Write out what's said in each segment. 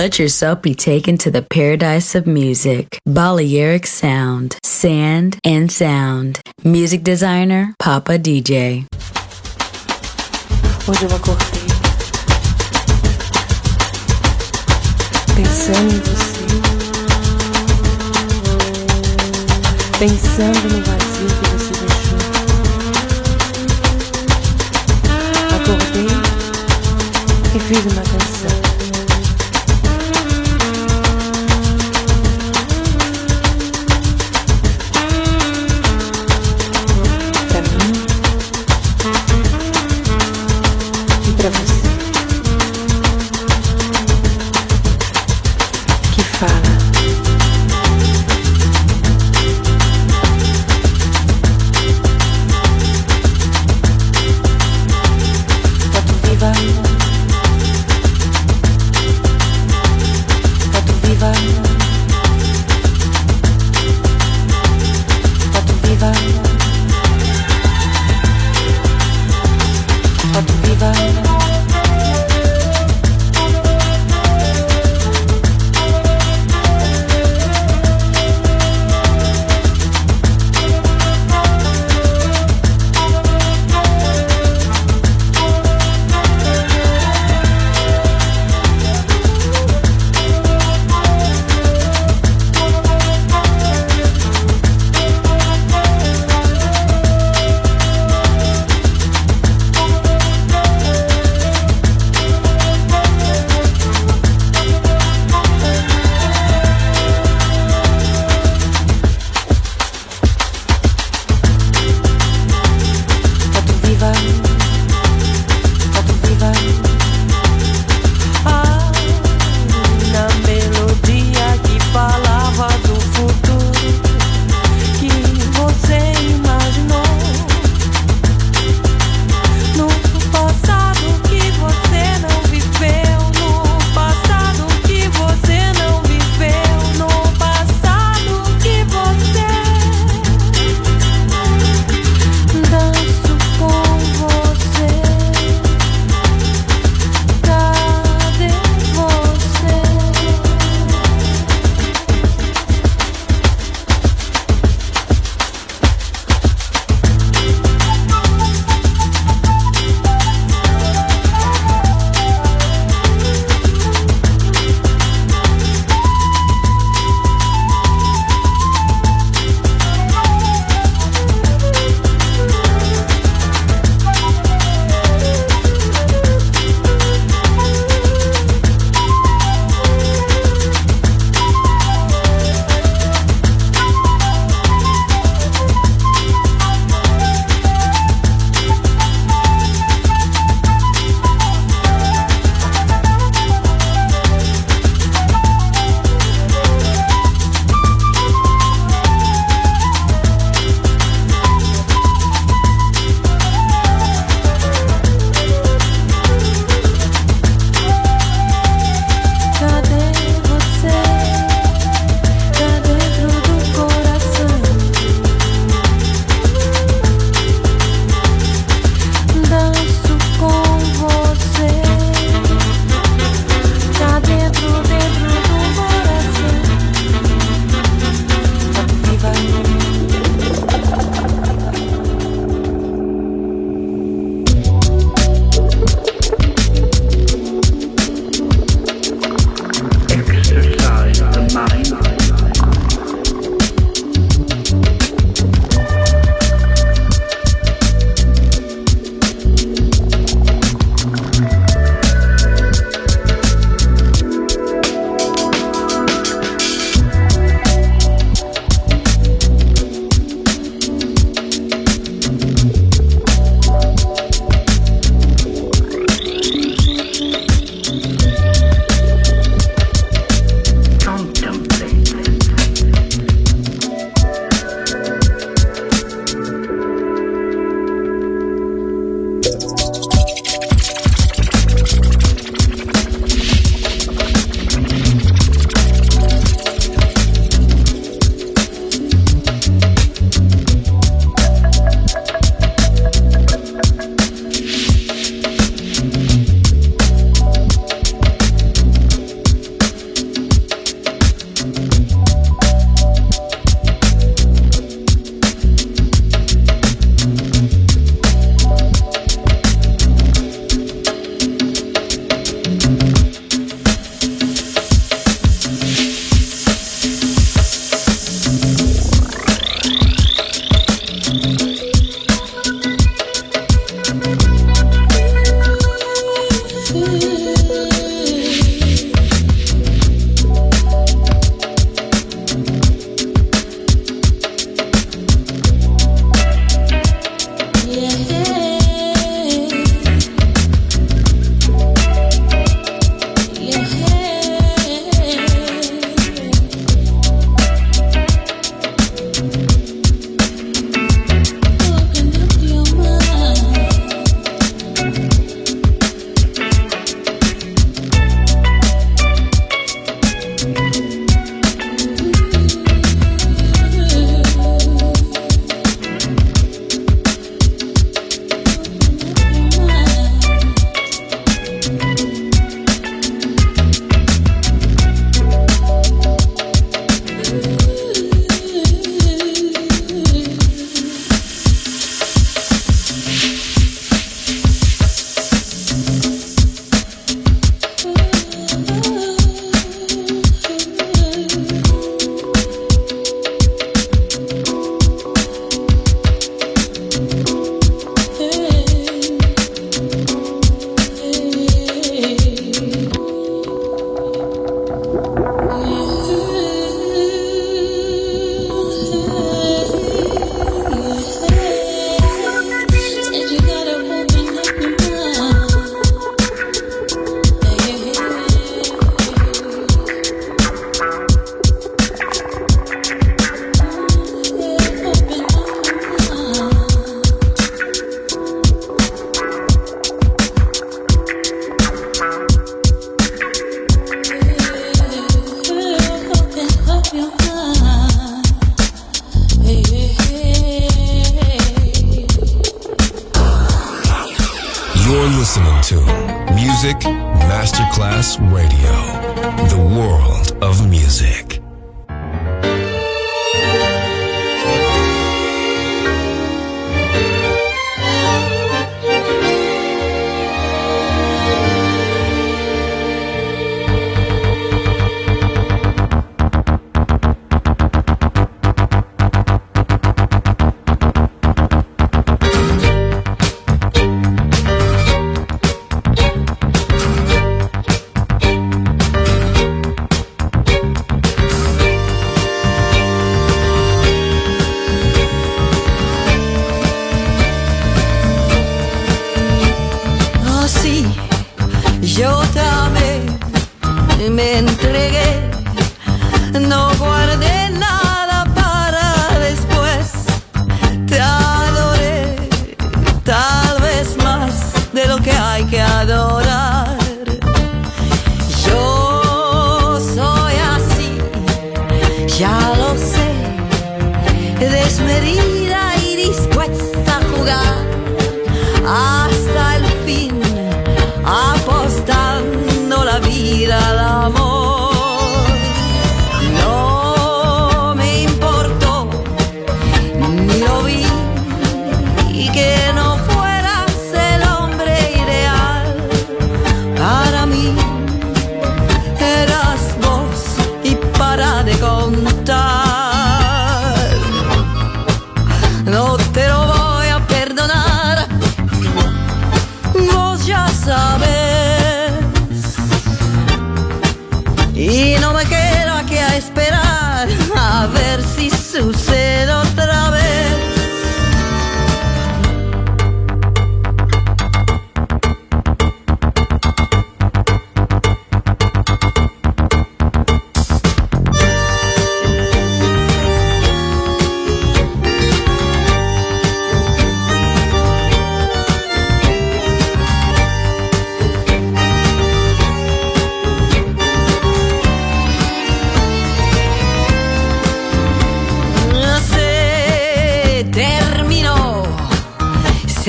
Let yourself be taken to the paradise of music. Balearic Sound, Sand and Sound. Music designer, Papa DJ. Hoje eu acordei pensando em você, pensando no vazio que você deixou. Acordei e fiz uma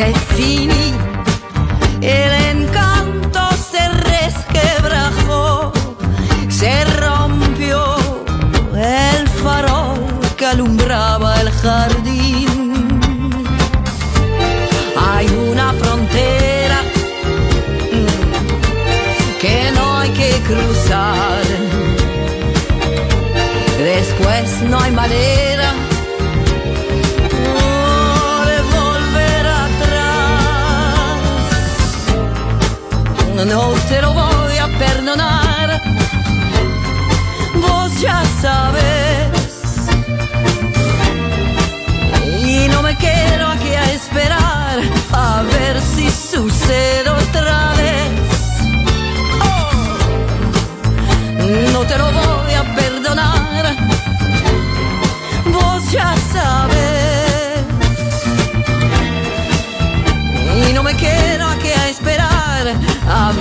c'est fini. El encanto se resquebrajó, se rompió el farol que alumbraba el jardín. Hay una frontera que no hay que cruzar. Después no hay manera No te lo voy a perdonar. Vos ya sabes. Y no me quedo aquí a esperar a ver si sucede otra vez. Oh, no te lo voy a perdonar. of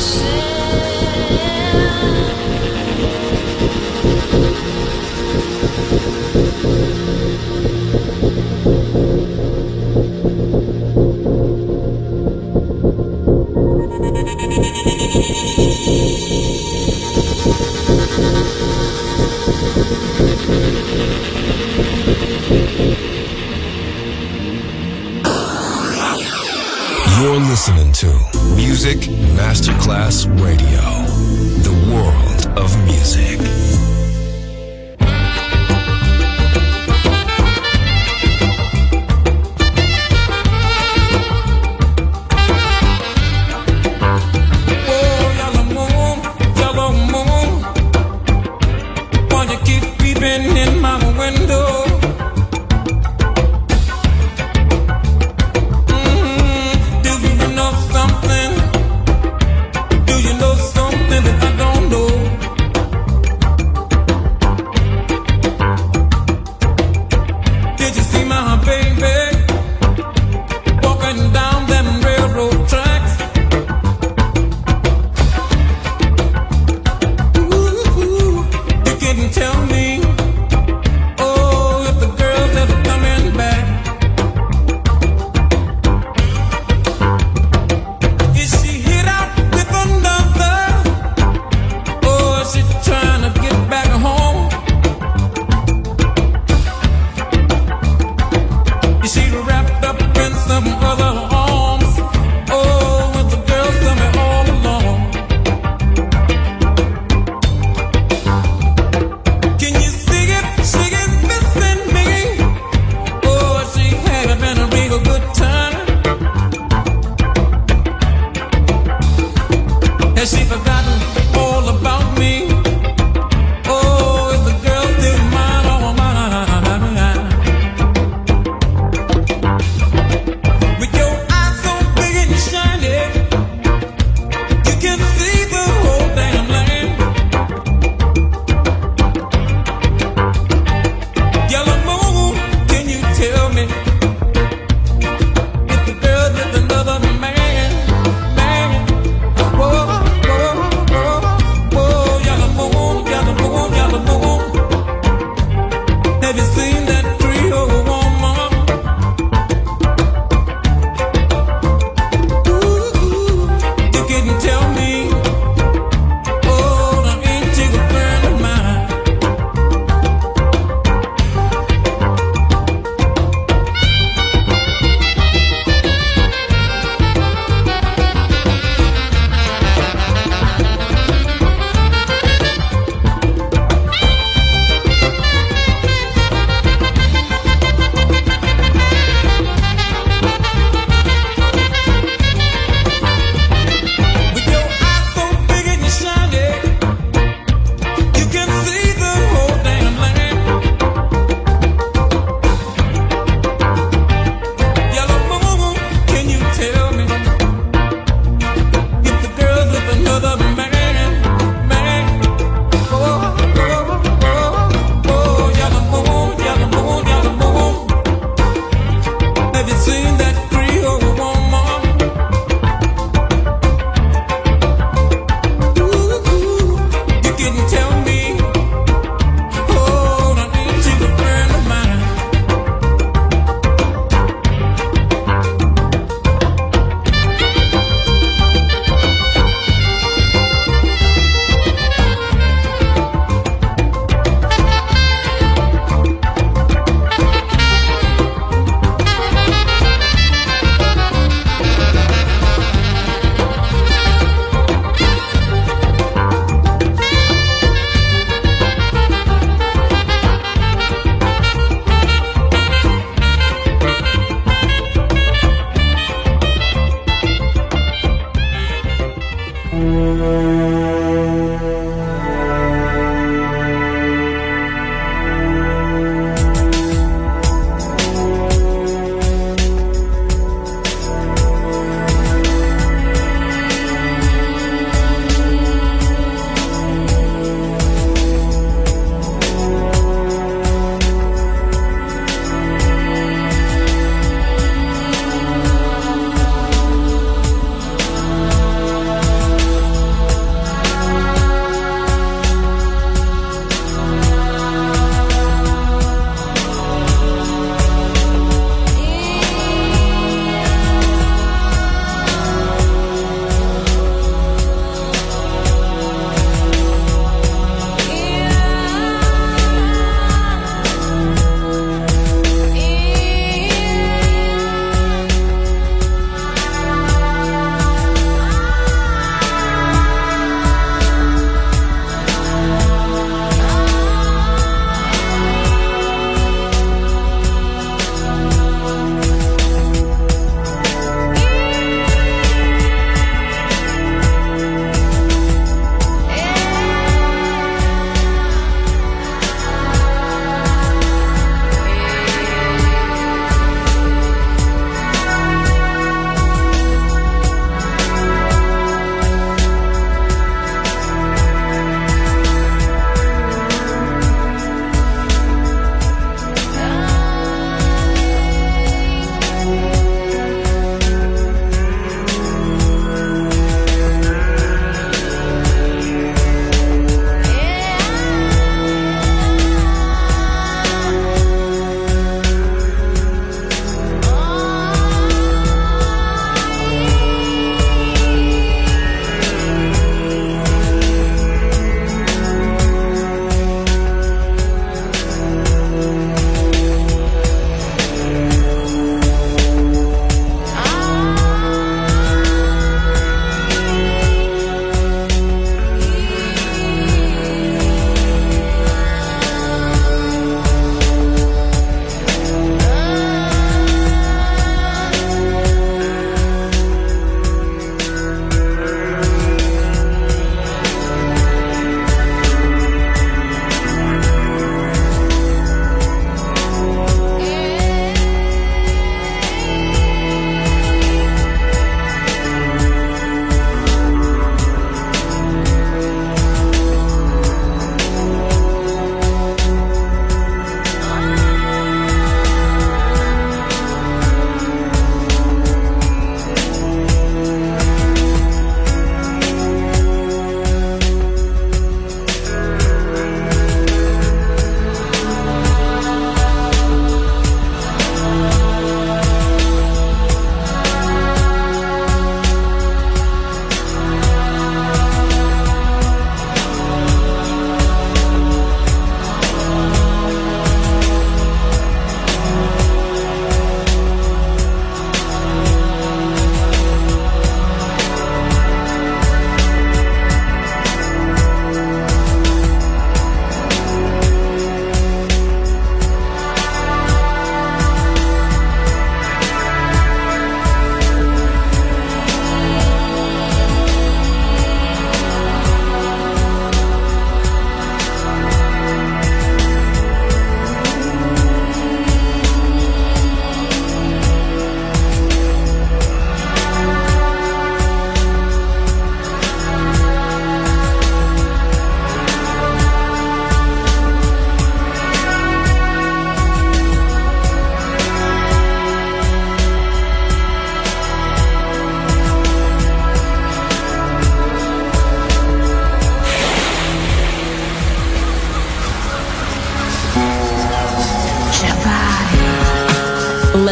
see.